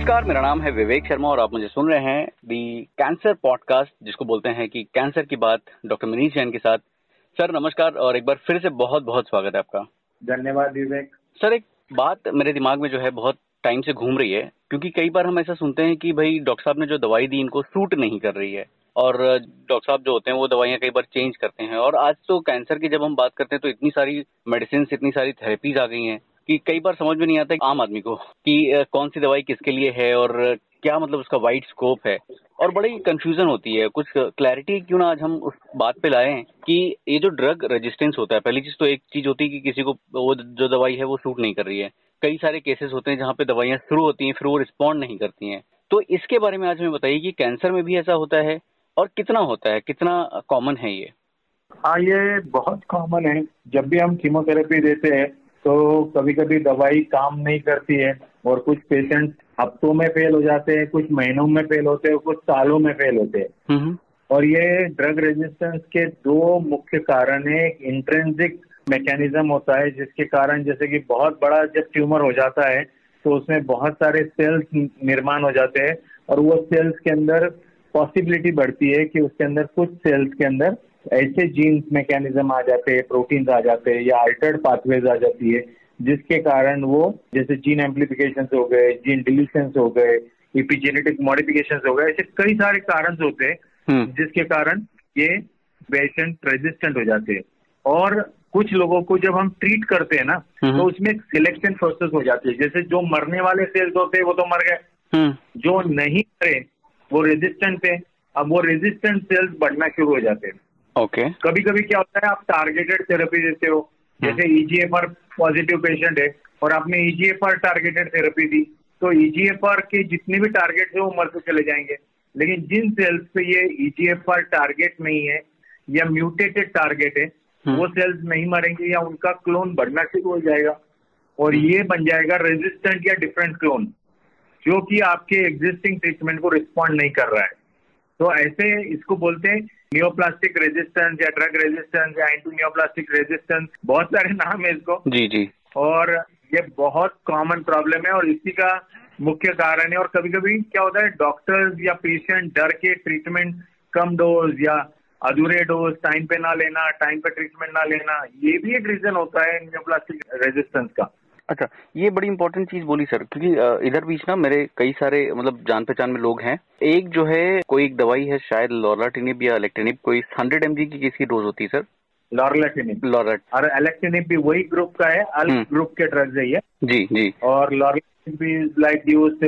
नमस्कार मेरा नाम है विवेक शर्मा और आप मुझे सुन रहे हैं दी कैंसर पॉडकास्ट जिसको बोलते हैं कि कैंसर की बात डॉक्टर मनीष जैन के साथ। सर नमस्कार और एक बार फिर से बहुत बहुत स्वागत है आपका। धन्यवाद विवेक। सर एक बात मेरे दिमाग में जो है बहुत टाइम से घूम रही है क्योंकि कई बार हम ऐसा सुनते हैं कि भाई डॉक्टर साहब ने जो दवाई दी इनको सूट नहीं कर रही है और डॉक्टर साहब जो होते हैं वो दवाइयाँ कई बार चेंज करते हैं और आज तो कैंसर की जब हम बात करते हैं तो इतनी सारी मेडिसिन इतनी सारी थेरेपीज आ गई हैं। कि कई बार समझ में नहीं आता आम आदमी को कि कौन सी दवाई किसके लिए है और क्या मतलब उसका वाइड स्कोप है। और बड़ी कंफ्यूजन होती है। कुछ क्लैरिटी क्यों ना आज हम उस बात पे लाए हैं कि ये जो ड्रग रेजिस्टेंस होता है, पहली चीज़ तो एक चीज़ होती है कि किसी को वो जो दवाई है वो सूट नहीं कर रही है। कई सारे केसेस होते हैं जहाँ पे दवाइयाँ शुरू होती हैं, फिर वो रिस्पॉन्ड नहीं करती हैं। तो इसके बारे में आज हमें बताइए कि कैंसर में भी ऐसा होता है और कितना होता है, कितना कॉमन है ये? हाँ ये बहुत कॉमन है। जब भी हम कीमोथेरेपी देते हैं तो कभी कभी दवाई काम नहीं करती है और कुछ पेशेंट हफ्तों में फेल हो जाते हैं कुछ महीनों में फेल होते हैं कुछ सालों में फेल होते हैं। और ये ड्रग रेजिस्टेंस के दो मुख्य कारण है। एक इंट्रेंसिक मैकेनिज्म होता है जिसके कारण जैसे कि बहुत बड़ा जब ट्यूमर हो जाता है तो उसमें बहुत सारे सेल्स निर्माण हो जाते हैं और वो सेल्स के अंदर पॉसिबिलिटी बढ़ती है कि उसके अंदर कुछ सेल्स के अंदर ऐसे जीन्स मैकेनिज्म आ जाते हैं प्रोटीन्स आ जाते हैं या अल्टर्ड पाथवेज आ जाती है जिसके कारण वो जैसे जीन एम्पलीफिकेशन हो गए जीन डिलीशन हो गए इपीजेनेटिक मॉडिफिकेशन हो गए ऐसे कई सारे कारण होते हैं हम्म। जिसके कारण ये पेशेंट रेजिस्टेंट हो जाते हैं और कुछ लोगों को जब हम ट्रीट करते हैं ना हम्म। तो उसमें एक सिलेक्शन प्रोसेस हो जाती है जैसे जो मरने वाले सेल्स होते हैं वो तो मर गए हम्म। जो नहीं मरे वो रेजिस्टेंट थे अब वो रेजिस्टेंट सेल्स बढ़ना शुरू हो जाते हैं ओके okay. कभी कभी क्या होता है आप टारगेटेड थेरेपी देते हो जैसे ईजीएफआर पॉजिटिव पेशेंट है और आपने ईजीएफआर टारगेटेड थेरेपी दी तो ईजीएफआर के जितने भी टारगेट है वो मरते चले जाएँगे लेकिन जिन सेल्स पे ये ईजीएफआर टारगेट नहीं है या म्यूटेटेड टारगेट है हम्म। वो सेल्स नहीं मरेंगे या उनका क्लोन बढ़ना शुरू हो जाएगा और। ये बन जाएगा रेजिस्टेंट या डिफरेंट क्लोन जो कि आपके एग्जिस्टिंग ट्रीटमेंट को रिस्पॉन्ड नहीं कर रहा है तो ऐसे इसको बोलते हैं न्योप्लास्टिक रेजिस्टेंस या ड्रग रेजिस्टेंस या एंटी न्योप्लास्टिक रेजिस्टेंस बहुत सारे नाम है इसको। जी जी। और ये बहुत कॉमन प्रॉब्लम है और इसी का मुख्य कारण है। और कभी कभी क्या होता है डॉक्टर्स या पेशेंट डर के ट्रीटमेंट कम डोज या अधूरे डोज टाइम पे ना लेना टाइम पे ट्रीटमेंट ना लेना ये भी एक रीजन होता है न्योप्लास्टिक रेजिस्टेंस का। अच्छा ये बड़ी इंपॉर्टेंट चीज़ बोली सर क्योंकि इधर बीच ना मेरे कई सारे मतलब जान पहचान में लोग हैं। एक जो है कोई एक दवाई है शायद लॉराटिनिब या इलेक्ट्रिनिब कोई हंड्रेड एमजी की किसकी डोज होती है सर? लॉरलेटिनिब। लॉरेट और इलेक्ट्रिनिब भी वही ग्रुप का है अलग ग्रुप हम्म। के ड्रग्स है ये। जी जी। और लॉरलेटिनिब भी लाइक यूज़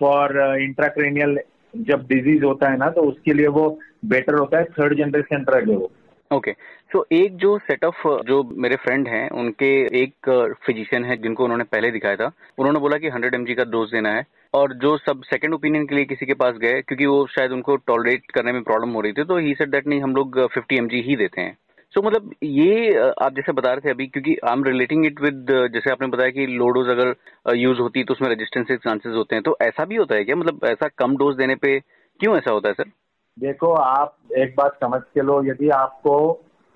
फॉर इंट्राक्रेनियल जब डिज़ीज़ होता है ना तो उसके लिए वो बेटर होता है थर्ड जनरेशन ड्रग है वो। ओके सो एक जो सेट ऑफ़ जो मेरे फ्रेंड हैं उनके एक फिजिशियन है जिनको उन्होंने पहले दिखाया था उन्होंने बोला कि हंड्रेड एम का डोज देना है। और जो सब सेकंड ओपिनियन के लिए किसी के पास गए क्योंकि वो शायद उनको टॉलरेट करने में प्रॉब्लम हो रही थी तो ही सेट दैट नहीं हम लोग फिफ्टी एम ही देते हैं। सो so, मतलब ये आप जैसे बता रहे थे अभी क्योंकि I am relating it with जैसे आपने बताया कि लो डोज अगर यूज़ होती है तो उसमें रेजिस्टेंस के चांसेस होते हैं। तो ऐसा भी होता है क्या? मतलब ऐसा कम डोज देने पे क्यों ऐसा होता है सर देखो आप एक बात समझ के लो यदि आपको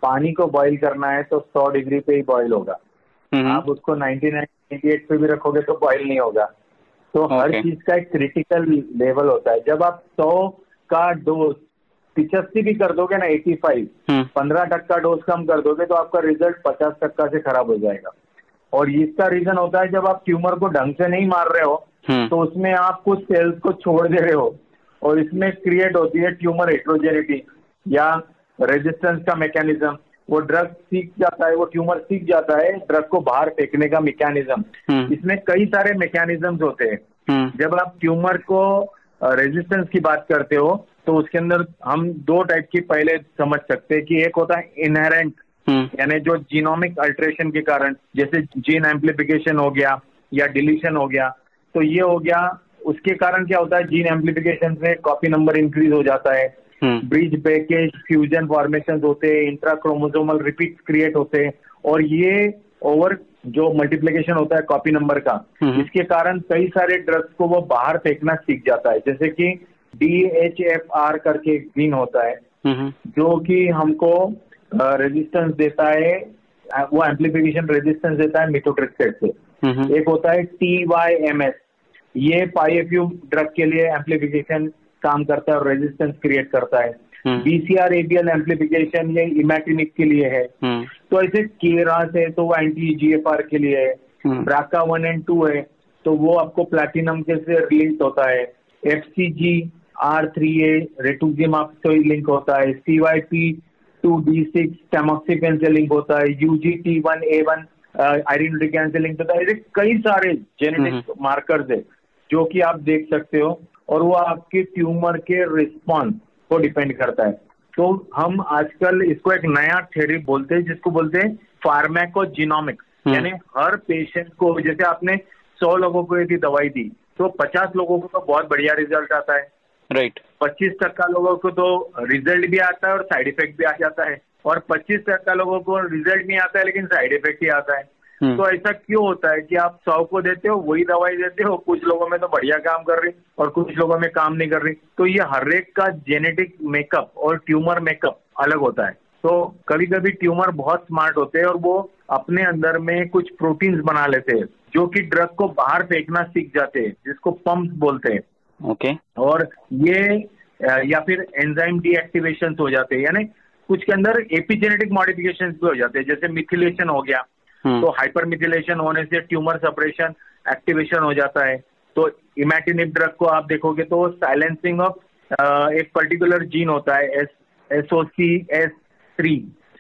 पानी को बॉईल करना है तो 100 डिग्री पे ही बॉईल होगा हम्म। आप उसको 99 98 पे भी रखोगे तो बॉईल नहीं होगा तो okay. हर चीज़ का एक क्रिटिकल लेवल होता है जब आप 100 का डोज पिछस्ती भी कर दोगे ना 85 फाइव पंद्रह टक्का डोज कम कर दोगे तो आपका रिज़ल्ट पचास टक्का से खराब हो जाएगा और इसका रीजन होता है जब आप ट्यूमर को ढंग से नहीं मार रहे हो हम्म। तो उसमें आप कुछ सेल्स को छोड़ दे रहे हो और इसमें क्रिएट होती है ट्यूमर हेट्रोजेनिटी या रेजिस्टेंस का मैकेनिज्म वो ड्रग सीख जाता है वो ट्यूमर सीख जाता है ड्रग को बाहर फेंकने का मैकेनिज्म। इसमें कई सारे मैकेनिज्म होते हैं हम्म। जब आप ट्यूमर को रेजिस्टेंस की बात करते हो तो उसके अंदर हम दो टाइप की पहले समझ सकते हैं कि एक होता है इनहेरेंट हम्म। यानी जो जीनोमिक अल्ट्रेशन के कारण जैसे जीन एम्प्लीफिकेशन हो गया या डिलीशन हो गया तो ये हो गया उसके कारण क्या होता है जीन एम्प्लीफिकेशन से कॉपी नंबर इंक्रीज हो जाता है ब्रिज पैकेज फ्यूजन फॉर्मेशन होते हैं इंट्राक्रोमोजोमल रिपीट क्रिएट होते हैं और ये ओवर जो मल्टीप्लीकेशन होता है कॉपी नंबर का हम्म। इसके कारण कई सारे ड्रग्स को वो बाहर फेंकना सीख जाता है जैसे कि डी एच एफ़ आर करके एक जीन होता है हम्म। जो कि हमको रेजिस्टेंस देता है वो एम्प्लीफिकेशन रेजिस्टेंस देता है मिथोट्रिक्सेट से हम्म। एक होता है टी वाई एम एस ये पाईएफयू ड्रग के लिए एम्प्लीफिकेशन काम करता है और रेजिस्टेंस क्रिएट करता है। बीसीआर एबीएल एम्प्लीफिकेशन ये इमेटिनिक के लिए है। हम्म। तो ऐसे केरास है तो वो एंटी जीएफआर के लिए है। ब्राका वन एंड टू है तो वो आपको प्लेटिनम के से लिंक होता है। F C G R three A rituximab से लिंक होता है। C Y P two D six tamoxifen से लिंक होता है। UG T one A one identity से लिंक होता है। ऐसे कई सारे जेनेटिक मार्कर्स है। जो कि आप देख सकते हो और वो आपके ट्यूमर के रिस्पॉन्स को डिपेंड करता है। तो हम आजकल इसको एक नया थेरी बोलते हैं जिसको बोलते हैं फार्मेकोजिनोमिक्स। हम्म। यानी हर पेशेंट को जैसे आपने सौ लोगों को यदि दवाई दी तो पचास लोगों को तो बहुत बढ़िया रिज़ल्ट आता है। राइट पच्चीस टक्का लोगों को तो रिज़ल्ट भी आता है और साइड इफ़ेक्ट भी आ जाता है। और पच्चीस टक्का लोगों को रिज़ल्ट नहीं आता है लेकिन साइड इफ़ेक्ट ही आता है। तो ऐसा क्यों होता है कि आप सौ को देते हो वही दवाई देते हो कुछ लोगों में तो बढ़िया काम कर रही और कुछ लोगों में काम नहीं कर रही तो ये हर एक का जेनेटिक मेकअप और ट्यूमर मेकअप अलग होता है तो कभी कभी ट्यूमर बहुत स्मार्ट होते हैं और वो अपने अंदर में कुछ प्रोटीन्स बना लेते हैं जो कि ड्रग को बाहर फेंकना सीख जाते हैं जिसको पंप बोलते हैं ओके okay. और ये या फिर एंजाइम डीएक्टिवेशन हो जाते हैं यानी कुछ के अंदर एपीजेनेटिक मॉडिफिकेशन भी हो जाते हैं जैसे मिथिलेशन हो गया हम्म। तो हाइपर मिथिलेशन होने से ट्यूमर सपरेशन एक्टिवेशन हो जाता है। तो इमेटिनिव ड्रग को आप देखोगे तो साइलेंसिंग ऑफ़ एक पर्टिकुलर जीन होता है S S O C S three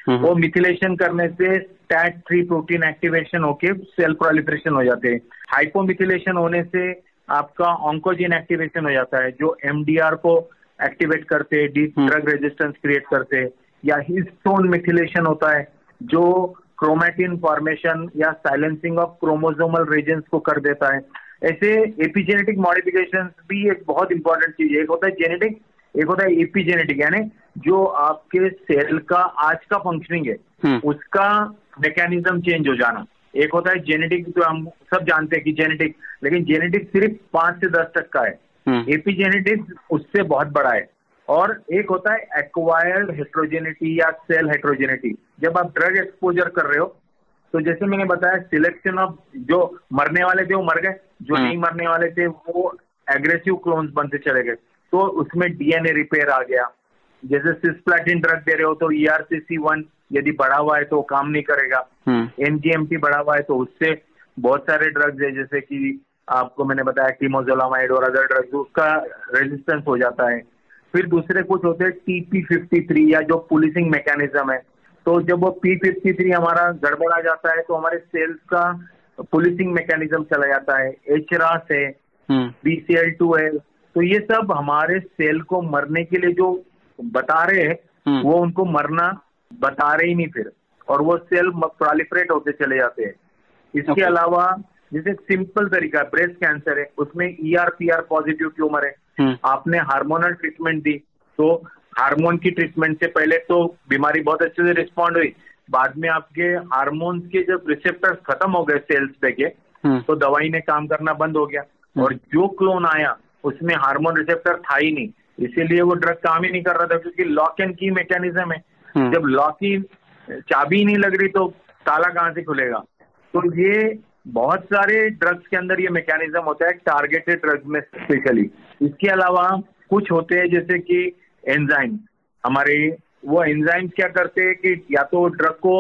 वो मिथिलेशन करने से टैट थ्री प्रोटीन एक्टिवेशन होके सेल प्रोलिफरेशन हो जाते हैं। हाइपोमिथिलेशन होने से आपका ऑन्कोजिन एक्टिवेशन हो जाता है जो एमडीआर को एक्टिवेट करते हैं ड्रग रेजिस्टेंस क्रिएट करते हैं। या हिस्टोन मिथिलेशन होता है जो क्रोमेटिन फॉर्मेशन या साइलेंसिंग ऑफ़ क्रोमोजोमल रीजन को कर देता है। ऐसे एपीजेनेटिक मॉडिफिकेशन भी एक बहुत इंपॉर्टेंट चीज़ है। एक होता है जेनेटिक एक होता है एपीजेनेटिक यानी जो आपके सेल का आज का फंक्शनिंग है हम्म। उसका मैकेनिज्म चेंज हो जाना। एक होता है जेनेटिक तो हम सब जानते हैं कि जेनेटिक लेकिन जेनेटिक सिर्फ़ पाँच से दस तक का है। एपीजेनेटिक हम्म। उससे बहुत बड़ा है। और एक होता है एक्वायर्ड हेट्रोजेनिटी या सेल हेट्रोजेनिटी जब आप ड्रग एक्सपोजर कर रहे हो तो जैसे मैंने बताया सिलेक्शन ऑफ़ जो मरने वाले थे वो मर गए जो हम्म। नहीं मरने वाले थे वो एग्रेसिव क्लोन्स बनते चले गए। तो उसमें डीएनए रिपेयर आ गया। जैसे सिस्प्लेटिन ड्रग दे रहे हो तो ईआरसीसी e वन यदि बढ़ा हुआ है तो काम नहीं करेगा। एमजीएमटी हम्म। बढ़ा हुआ है तो उससे बहुत सारे ड्रग्स है जैसे कि आपको मैंने बताया टीमोजोलामाइड और अदर ड्रग्स उसका रेजिस्टेंस हो जाता है। फिर दूसरे कुछ होते हैं टीपी फिफ्टी थ्री या जो पुलिसिंग मैकेनिज्म है तो जब वो पी फिफ्टी थ्री हमारा गड़बड़ा जाता है तो हमारे सेल्स का पुलिसिंग मैकेनिज्म चला जाता है एच रास है बीसीएल हम्म। टू है तो ये सब हमारे सेल को मरने के लिए जो बता रहे हैं हम्म। वो उनको मरना बता रहे ही नहीं फिर और वो सेल प्रोलिफरेट होते चले जाते हैं इसके अलावा जैसे सिंपल तरीका ब्रेस्ट कैंसर है उसमें E R P R positive tumour है। आपने हार्मोनल ट्रीटमेंट दी। तो हार्मोन की ट्रीटमेंट से पहले तो बीमारी बहुत अच्छे से रिस्पॉन्ड हुई। बाद में आपके हार्मोन्स के जब रिसेप्टर्स खत्म हो गए सेल्स पे के हम्म। तो दवाई ने काम करना बंद हो गया। हम्म। और जो क्लोन आया उसमें हार्मोन रिसेप्टर था ही नहीं। इसीलिए वो ड्रग काम ही नहीं कर रहा था क्योंकि लॉक एंड की मैकेनिज्म है। जब लॉक की चाबी नहीं लग रही तो ताला कहाँ से खुलेगा? तो ये बहुत सारे ड्रग्स के अंदर ये मैकेनिज्म होता है टारगेटेड ड्रग्स में स्पेशली इसके अलावा कुछ होते हैं जैसे कि एंजाइम हमारे वो एंजाइम क्या करते हैं कि या तो ड्रग को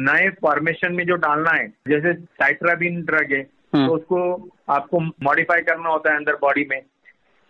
नए फॉर्मेशन में जो डालना है जैसे साइट्राबिन ड्रग है हम्म। तो उसको आपको मॉडिफाई करना होता है अंदर बॉडी में।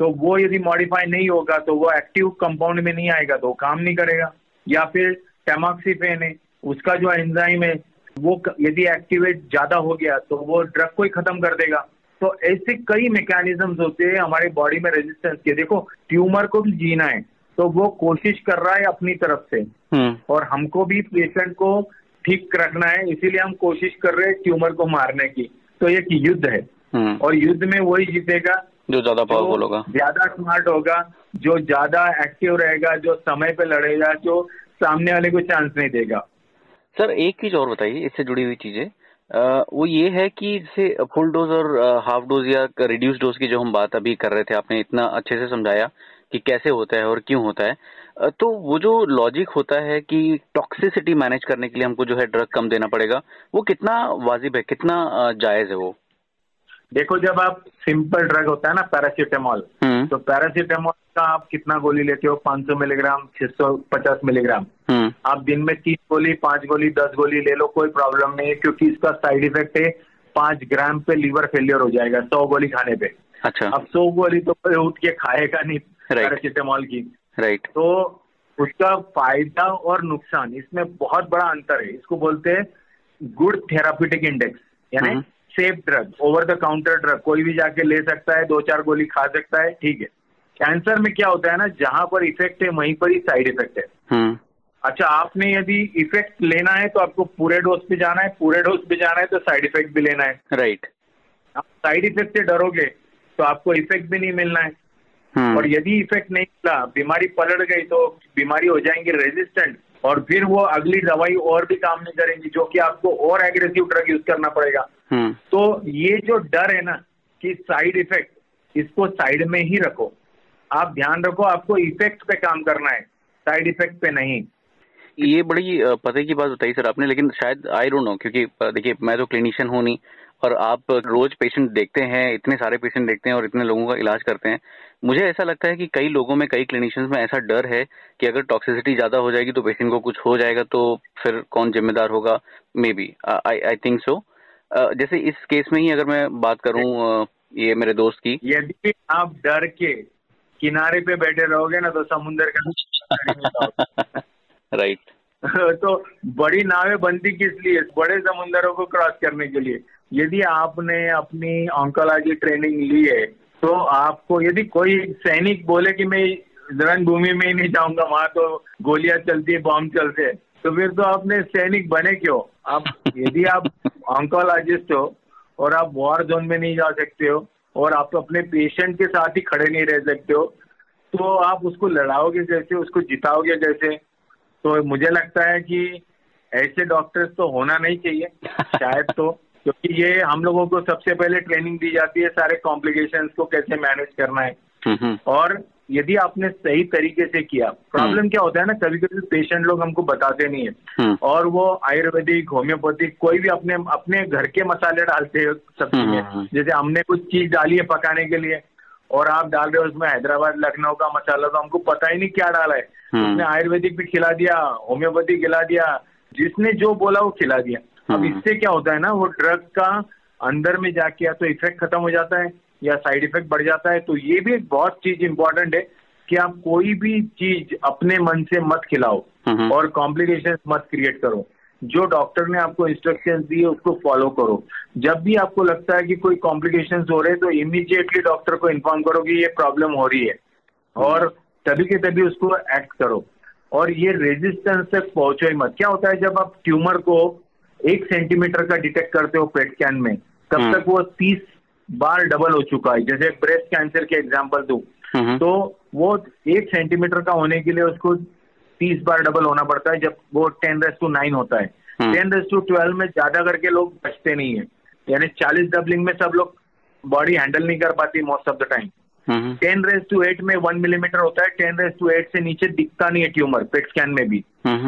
तो वो यदि मॉडिफाई नहीं होगा तो वो एक्टिव कंपाउंड में नहीं आएगा तो काम नहीं करेगा। या फिर टेमोक्सीफेन है उसका जो एंजाइम है वो यदि एक्टिवेट ज़्यादा हो गया तो वो ड्रग को ही खत्म कर देगा। तो ऐसे कई मैकेनिज्म्स होते हैं हमारे बॉडी में रेजिस्टेंस के। देखो ट्यूमर को भी जीना है तो वो कोशिश कर रहा है अपनी तरफ़ से। हम्म। और हमको भी पेशेंट को ठीक रखना है इसीलिए हम कोशिश कर रहे हैं ट्यूमर को मारने की। तो एक युद्ध है। हम्म। और युद्ध में वही जीतेगा जो ज़्यादा पावरफुल होगा। ज़्यादा स्मार्ट होगा जो ज़्यादा एक्टिव रहेगा जो समय पे लड़ेगा जो सामने वाले को चांस नहीं देगा। सर, एक चीज़ और बताइए, इससे जुड़ी हुई चीज़ें। वो ये है कि जैसे फुल डोज और हाफ़ डोज या रिड्यूस डोज की जो हम बात अभी कर रहे थे, आपने इतना अच्छे से समझाया कि कैसे होता है और क्यों होता है। तो वो जो लॉजिक होता है कि टॉक्सिसिटी मैनेज करने के लिए हमको जो है ड्रग कम देना पड़ेगा, वो कितना वाजिब है, कितना जायज़ है वो? देखो जब आप सिंपल ड्रग होता है ना पैरासीटामोल हम्म। तो पैरासीटामोल का आप कितना गोली लेते हो? 500 मिलीग्राम 650 मिलीग्राम हम्म। आप दिन में तीन गोली पाँच गोली दस गोली ले लो कोई प्रॉब्लम नहीं है क्योंकि इसका साइड इफ़ेक्ट है पाँच ग्राम पे लीवर फेलियर हो जाएगा सौ गोली खाने पे। अच्छा। अब सौ गोली तो उठ के खाएगा नहीं पैरासीटामोल की। राइट तो उसका फ़ायदा और नुकसान इसमें बहुत बड़ा अंतर है। इसको बोलते हैं गुड थेराप्यूटिक इंडेक्स यानी safe drug over the counter drug कोई भी जाके ले सकता है दो चार गोली खा सकता है ठीक है कैंसर में क्या होता है ना जहाँ पर इफ़ेक्ट है वहीं पर ही साइड इफ़ेक्ट है हम्म। अच्छा आपने यदि इफ़ेक्ट लेना है तो आपको पूरे डोज पे जाना है पूरे डोज पे जाना है तो साइड इफ़ेक्ट भी लेना है राइट आप साइड इफ़ेक्ट से डरोगे तो आपको इफ़ेक्ट भी नहीं मिलना है हम्म। और यदि इफ़ेक्ट नहीं मिला बीमारी पलट गई तो बीमारी हो जाएँगी रेजिस्टेंट और फिर वो अगली दवाई और भी काम नहीं करेंगी जो कि आपको और एग्रेसिव ड्रग यूज़ करना पड़ेगा। तो ये जो डर है ना कि साइड इफ़ेक्ट इसको साइड में ही रखो। आप ध्यान रखो आपको इफ़ेक्ट पे काम करना है साइड इफ़ेक्ट पे नहीं। ये बड़ी पते की बात बताई सर आपने लेकिन शायद आई डोंट नो क्योंकि देखिए मैं तो क्लिनिशियन हूँ नहीं और आप रोज पेशेंट देखते हैं इतने सारे पेशेंट देखते हैं और इतने लोगों का इलाज करते हैं। मुझे ऐसा लगता है कि कई लोगों में कई क्लिनिशियंस में ऐसा डर है कि अगर टॉक्सिसिटी ज़्यादा हो जाएगी तो पेशेंट को कुछ हो जाएगा तो फिर कौन जिम्मेदार होगा? May B I I think so जैसे इस केस में ही अगर मैं बात करूँ ये मेरे दोस्त की। यदि आप डर के किनारे पे बैठे रहोगे ना तो समुन्द्र का राइट तो बड़ी नावें बनती किस लिए? बड़े समुंदरों को क्रॉस करने के लिए। यदि आपने अपनी ऑन्कोलॉजी ट्रेनिंग ली है तो आपको यदि कोई सैनिक बोले कि मैं रणभूमि में ही नहीं जाऊँगा वहाँ तो गोलियाँ चलती है बॉम्ब चलते हैं तो फिर तो आपने सैनिक बने क्यों? आप यदि आप ऑन्कोलॉजिस्ट हो और आप वॉर जोन में नहीं जा सकते हो और आप तो अपने पेशेंट के साथ ही खड़े नहीं रह सकते हो तो आप उसको लड़ाओगे कैसे उसको जिताओगे कैसे तो मुझे लगता है कि ऐसे डॉक्टर्स तो होना नहीं चाहिए शायद तो क्योंकि ये हम लोगों को सबसे पहले ट्रेनिंग दी जाती है सारे कॉम्प्लिकेशंस को कैसे मैनेज करना है हम्म, हम्म। और यदि आपने सही तरीके से किया प्रॉब्लम हम्म। क्या होता है ना कभी कभी पेशेंट लोग हमको बताते नहीं है। और वो आयुर्वेदिक होम्योपैथिक कोई भी अपने अपने घर के मसाले डालते हैं सब्ज़ी में। जैसे हमने कुछ चीज़ डाली है पकाने के लिए और आप डाल रहे हो उसमें हैदराबाद लखनऊ का मसाला तो हमको पता ही नहीं क्या डाला है। उसने आयुर्वेदिक भी खिला दिया होम्योपैथिक खिला दिया जिसने जो बोला वो खिला दिया। अब हम्म। इससे क्या होता है ना वो ड्रग का अंदर में जाके या तो इफ़ेक्ट खत्म हो जाता है या साइड इफ़ेक्ट बढ़ जाता है तो ये भी एक बहुत चीज़ इंपॉर्टेंट है कि आप कोई भी चीज़ अपने मन से मत खिलाओ। और कॉम्प्लिकेशन मत क्रिएट करो जो डॉक्टर ने आपको इंस्ट्रक्शन दी है उसको फॉलो करो जब भी आपको लगता है कि कोई कॉम्प्लिकेशन हो रहे हैं तो इमीडिएटली डॉक्टर को इन्फॉर्म करो कि ये प्रॉब्लम हो रही है और तभी के तभी उसको एक्ट करो और ये रेजिस्टेंस तक पहुंचो ही मत क्या होता है जब आप ट्यूमर को एक सेंटीमीटर का डिटेक्ट करते हो पेट स्कैन में तब हम्म। तक वो तीस बार डबल हो चुका है। जैसे ब्रेस्ट कैंसर के एग्ज़ाम्पल दू हम्म। तो वो एक सेंटीमीटर का होने के लिए उसको तीस बार डबल होना पड़ता है जब वो टेन रेस टू नाइन होता है। टेन रेस टू ट्वेल्व में ज़्यादा करके लोग बचते नहीं है। यानी चालीस डबलिंग में सब लोग बॉडी हैंडल नहीं कर पाती most of the time ten raise to eight में वन मिलीमीटर होता है टेन रेस टू एट से नीचे दिखता नहीं है ट्यूमर पेट स्कैन में भी।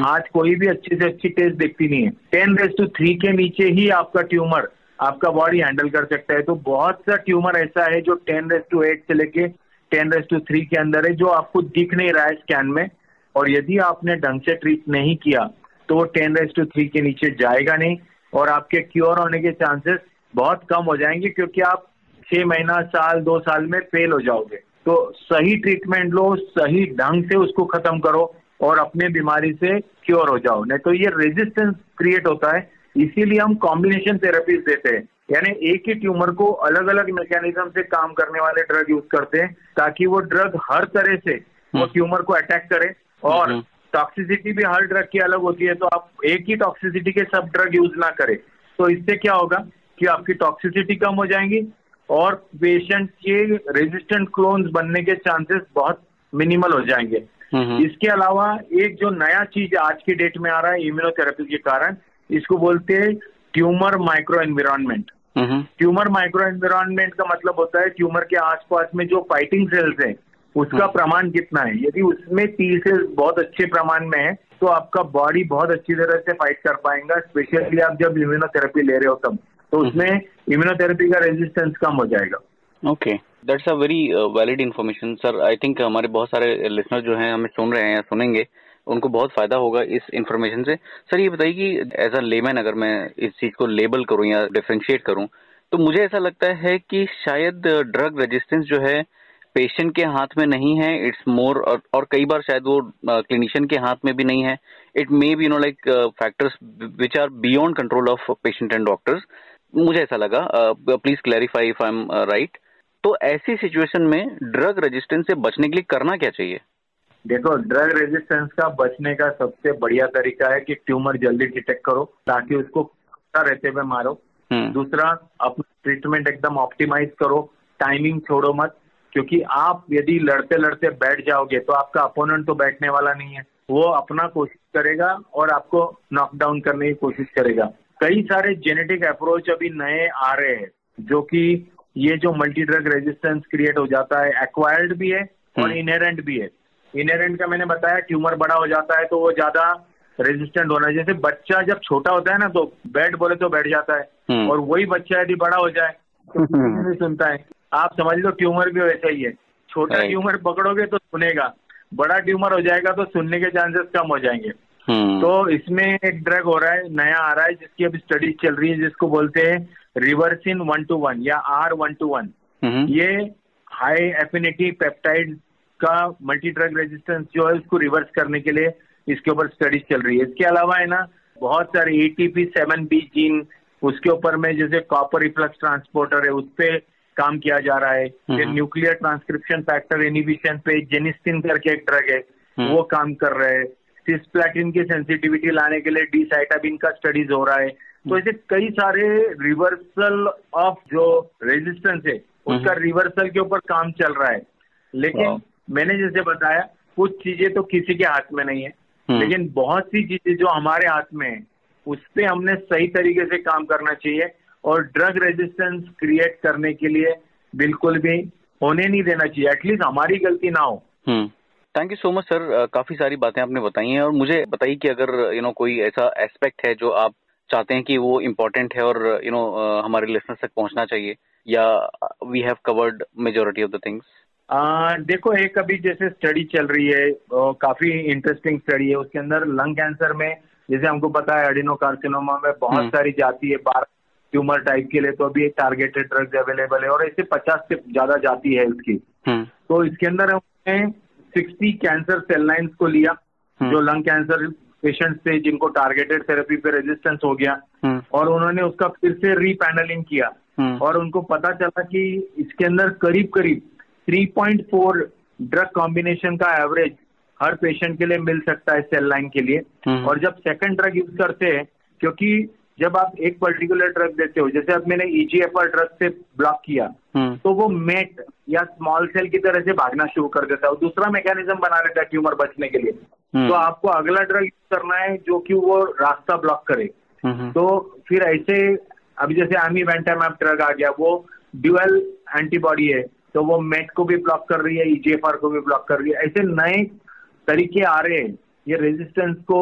आज कोई भी अच्छी से अच्छी टेस्ट दिखती नहीं है। टेन रेस टू थ्री के नीचे ही आपका ट्यूमर आपका बॉडी हैंडल कर सकता है। तो बहुत सा ट्यूमर ऐसा है जो टेन रेस टू एट से लेके टेन रेस टू थ्री के अंदर है, जो आपको दिख नहीं रहा है स्कैन में। और यदि आपने ढंग से ट्रीट नहीं किया तो वो टेन रेस टू थ्री के नीचे जाएगा नहीं और आपके क्योर होने के चांसेस बहुत कम हो जाएँगे, क्योंकि आप छह महीना, साल, दो साल में फेल हो जाओगे। तो सही ट्रीटमेंट लो, सही ढंग से उसको खत्म करो और अपने बीमारी से क्योर हो जाओ। नहीं तो ये रेजिस्टेंस क्रिएट होता है इसीलिए हम कॉम्बिनेशन थेरेपीज देते हैं यानी एक ही ट्यूमर को अलग अलग मैकेनिज्म से काम करने वाले ड्रग यूज़ करते हैं ताकि वो ड्रग हर तरह से वो ट्यूमर हम्म। को अटैक करे और टॉक्सिसिटी हम्म। भी हर ड्रग की अलग होती है तो आप एक ही टॉक्सिसिटी के सब ड्रग यूज़ ना करें तो इससे क्या होगा कि आपकी टॉक्सिसिटी कम हो जाएँगी और पेशेंट के रेजिस्टेंट क्लोन्स बनने के चांसेस बहुत मिनिमल हो जाएँगे हम्म। इसके अलावा एक जो नया चीज़ आज की डेट में आ रहा है इम्यूनोथेरेपी के कारण इसको बोलते हैं tumour micro environment tumour micro environment का मतलब होता है ट्यूमर के आसपास में जो फाइटिंग सेल्स हैं उसका हम्म। प्रमाण कितना है? यदि उसमें टी सेल्स बहुत अच्छे प्रमाण में है तो आपका बॉडी बहुत अच्छी तरह से फाइट कर पाएगा स्पेशली आप जब इम्यूनोथेरेपी ले रहे हो तब। तो उसमें इम्यूनोथेरेपी का रेजिस्टेंस कम हो जाएगा। Okay that's a very valid information sir I think हमारे बहुत सारे लिसनर जो हैं हमें सुन रहे हैं या सुनेंगे। उनको बहुत फ़ायदा होगा इस इन्फॉर्मेशन से। सर ये बताइए कि एज अ लेमैन अगर मैं इस चीज़ को लेबल करूँ या डिफ्रेंशिएट करूँ तो मुझे ऐसा लगता है कि शायद ड्रग रेजिस्टेंस जो है पेशेंट के हाथ में नहीं है इट्स मोर और, और कई बार शायद वो क्लिनिशियन के हाथ में भी नहीं है। It may be no like factors which are beyond control of patient and doctors मुझे ऐसा लगा please clarify if I am right तो ऐसी सिचुएशन में ड्रग रेजिस्टेंस से बचने के लिए करना क्या चाहिए? देखो ड्रग रेजिस्टेंस का बचने का सबसे बढ़िया तरीका है कि ट्यूमर जल्दी डिटेक्ट करो ताकि उसको रहते हुए मारो। हम्म। दूसरा अपना ट्रीटमेंट एकदम ऑप्टिमाइज करो। टाइमिंग छोड़ो मत क्योंकि आप यदि लड़ते लड़ते बैठ जाओगे तो आपका अपोनेंट तो बैठने वाला नहीं है। वो अपना कोशिश करेगा और आपको नॉकडाउन करने की कोशिश करेगा। कई सारे जेनेटिक अप्रोच अभी नए आ रहे हैं जो कि ये जो मल्टी ड्रग रेजिस्टेंस क्रिएट हो जाता है एक्वायर्ड भी है और इनहेरेंट हम्म। भी है। इनहेरेंट का मैंने बताया ट्यूमर बड़ा हो जाता है तो वो ज़्यादा रेजिस्टेंट होना जैसे बच्चा जब छोटा होता है ना तो बैठ बोले तो बैठ जाता है। हम्म। और वही बच्चा यदि बड़ा हो जाए तो नहीं सुनता है। आप समझ लो ट्यूमर भी वैसा ही है। छोटा ट्यूमर पकड़ोगे तो सुनेगा। बड़ा ट्यूमर हो जाएगा तो सुनने के चांसेस कम हो जाएँगे। हम्म। तो इसमें एक ड्रग हो रहा है नया आ रहा है जिसकी अभी स्टडी चल रही है जिसको बोलते हैं रिवर्सिन वन टू वन या आर वन टू वन ये हाई एफिनिटी पेप्टाइड का मल्टी ड्रग रेजिस्टेंस जो है उसको रिवर्स करने के लिए इसके ऊपर स्टडीज़ चल रही है। इसके अलावा है ना बहुत सारे एटीपी सेवन बी जीन उसके ऊपर में जैसे कॉपर रिफ्लक्स ट्रांसपोर्टर है उस पर काम किया जा रहा है। फिर न्यूक्लियर ट्रांसक्रिप्शन फैक्टर इनिबिशन पे जेनिस्टिन करके एक ड्रग है हम्म। वो काम कर रहे हैं। सिस्प्लेटिन की सेंसिटिविटी लाने के लिए डीसाइटाबिन का स्टडीज़ हो रहा है। तो हम्म। ऐसे कई सारे रिवर्सल ऑफ़ जो रेजिस्टेंस है उसका रिवर्सल हम्म। के ऊपर काम चल रहा है। लेकिन मैंने जैसे बताया कुछ चीज़ें तो किसी के हाथ में नहीं है। हम्म। लेकिन बहुत सी चीज़ें जो हमारे हाथ में है उस पर हमने सही तरीके से काम करना चाहिए और ड्रग रेजिस्टेंस क्रिएट करने के लिए बिल्कुल भी होने नहीं देना चाहिए। एटलीस्ट हमारी गलती ना हो। Thank you so much sir काफ़ी सारी बातें आपने बताई हैं और मुझे बताइए कि अगर यू you नो know, कोई ऐसा एस्पेक्ट है जो आप चाहते हैं कि वो इम्पोर्टेंट है और यू you नो know, हमारे लिसनर्स तक पहुँचना चाहिए या we have covered majority of the things ah, देखो एक अभी जैसे स्टडी चल रही है काफ़ी इंटरेस्टिंग स्टडी है उसके अंदर लंग कैंसर में जैसे हमको पता है एडिनो कार्सिनोमा में बहुत हम्म। सारी जाति है बारह ट्यूमर टाइप के लिए तो अभी एक टारगेटेड ड्रग्स अवेलेबल है और ऐसे पचास से ज़्यादा जाति है इसकी हम्म। तो इसके अंदर हमने सिक्सटी कैंसर सेल लाइन्स को लिया हम्म। जो लंग कैंसर पेशेंट्स थे जिनको टारगेटेड थेरेपी पे रेजिस्टेंस हो गया और उन्होंने उसका फिर से रीपैनलिंग किया और उनको पता चला कि इसके अंदर करीब करीब 3.4 ड्रग कॉम्बिनेशन का एवरेज हर पेशेंट के लिए मिल सकता है सेल लाइन के लिए हम्म। और जब सेकंड ड्रग यूज़ करते हैं क्योंकि जब आप एक पर्टिकुलर ड्रग देते हो जैसे अब मैंने ईजीएफआर e ड्रग से ब्लॉक किया हम्म। तो वो मेट या स्मॉल सेल की तरह से भागना शुरू कर देता है और दूसरा मैकेनिज्म बना लेता है ट्यूमर बचने के लिए हम्म। तो आपको अगला ड्रग यूज़ करना है जो कि वो रास्ता ब्लॉक करे तो फिर ऐसे अभी जैसे आमी वेंटामैप ड्रग आ गया वो ड्यूएल एंटीबॉडी है तो वो मेट को भी ब्लॉक कर रही है ईजीएफआर को भी ब्लॉक कर रही है। ऐसे नए तरीके आ रहे हैं ये रेजिस्टेंस को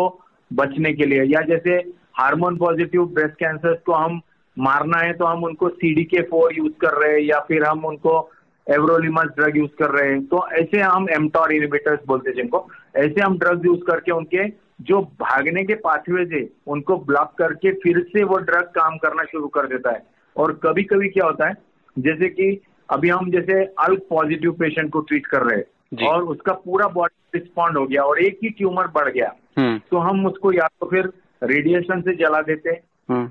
बचने के लिए। या जैसे हार्मोन पॉजिटिव ब्रेस्ट कैंसर को हम मारना है तो हम उनको C D K four use कर रहे हैं, या फिर हम उनको एवरोलिमस ड्रग यूज़ कर रहे हैं। तो ऐसे हम एमटॉर इनिबिटर्स बोलते हैं जिनको। ऐसे हम ड्रग यूज़ करके उनके जो भागने के पाथवेज है उनको ब्लॉक करके फिर से वो ड्रग काम करना शुरू कर देता है। और कभी कभी क्या होता है, जैसे कि अभी हम जैसे अल्प पॉजिटिव पेशेंट को ट्रीट कर रहे हैं और उसका पूरा बॉडी रिस्पॉन्ड हो गया और एक ही ट्यूमर बढ़ गया हम्म। तो हम उसको या तो फिर रेडिएशन से जला देते हैं हम्म।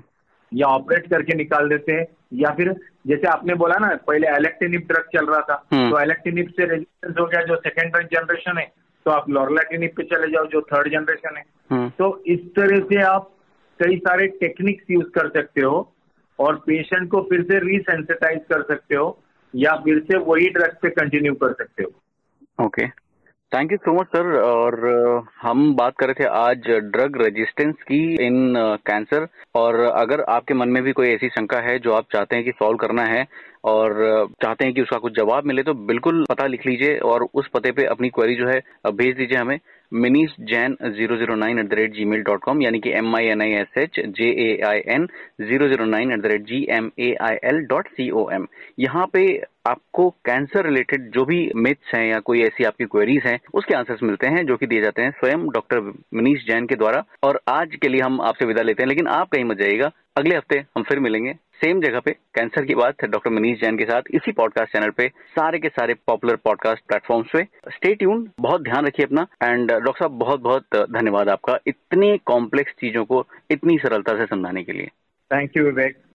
या ऑपरेट करके निकाल देते हैं या फिर जैसे आपने बोला ना पहले इलेक्ट्रिनिप ड्रग चल रहा था हम्म। तो इलेक्ट्रिनिप से रेजिस्टेंस हो गया जो सेकेंड जनरेशन है तो आप लॉरलैटिनिप पे चले जाओ जो थर्ड जनरेशन है तो इस तरह से आप कई सारे टेक्निक्स यूज़ कर सकते हो और पेशेंट को फिर से रिसेंसिटाइज कर सकते हो या फिर से वही ड्रग पे कंटिन्यू कर सकते हो। Okay thank you so much sir और uh, हम बात कर रहे थे आज ड्रग रेजिस्टेंस की इन कैंसर uh, और अगर आपके मन में भी कोई ऐसी शंका है जो आप चाहते हैं कि सॉल्व करना है और uh, चाहते हैं कि उसका कुछ जवाब मिले तो बिल्कुल पता लिख लीजिए और उस पते पे अपनी क्वेरी जो है भेज दीजिए हमें। Minish Jain zero zero nine at the rate gmail dot com यानी कि M I N I S H J A I N zero zero nine at the rate G M A I L dot C O M यहाँ पे आपको cancer related जो भी myths हैं या कोई ऐसी आपकी क्वेरीज हैं, उसके आंसर्स मिलते हैं, जो कि दिए जाते हैं स्वयं डॉक्टर मनीष जैन के द्वारा। और आज के लिए हम आपसे विदा लेते हैं, लेकिन आप कहीं मत जाइएगा। अगले हफ़्ते हम फिर मिलेंगे सेम जगह पे कैंसर की बात डॉक्टर मनीष जैन के साथ इसी पॉडकास्ट चैनल पे, सारे के सारे पॉपुलर पॉडकास्ट प्लेटफॉर्म्स पे। स्टे ट्यून बहुत ध्यान रखिए अपना। एंड डॉक्टर साहब बहुत बहुत धन्यवाद आपका इतनी कॉम्प्लेक्स चीज़ों को इतनी सरलता से समझाने के लिए। Thank you Vivek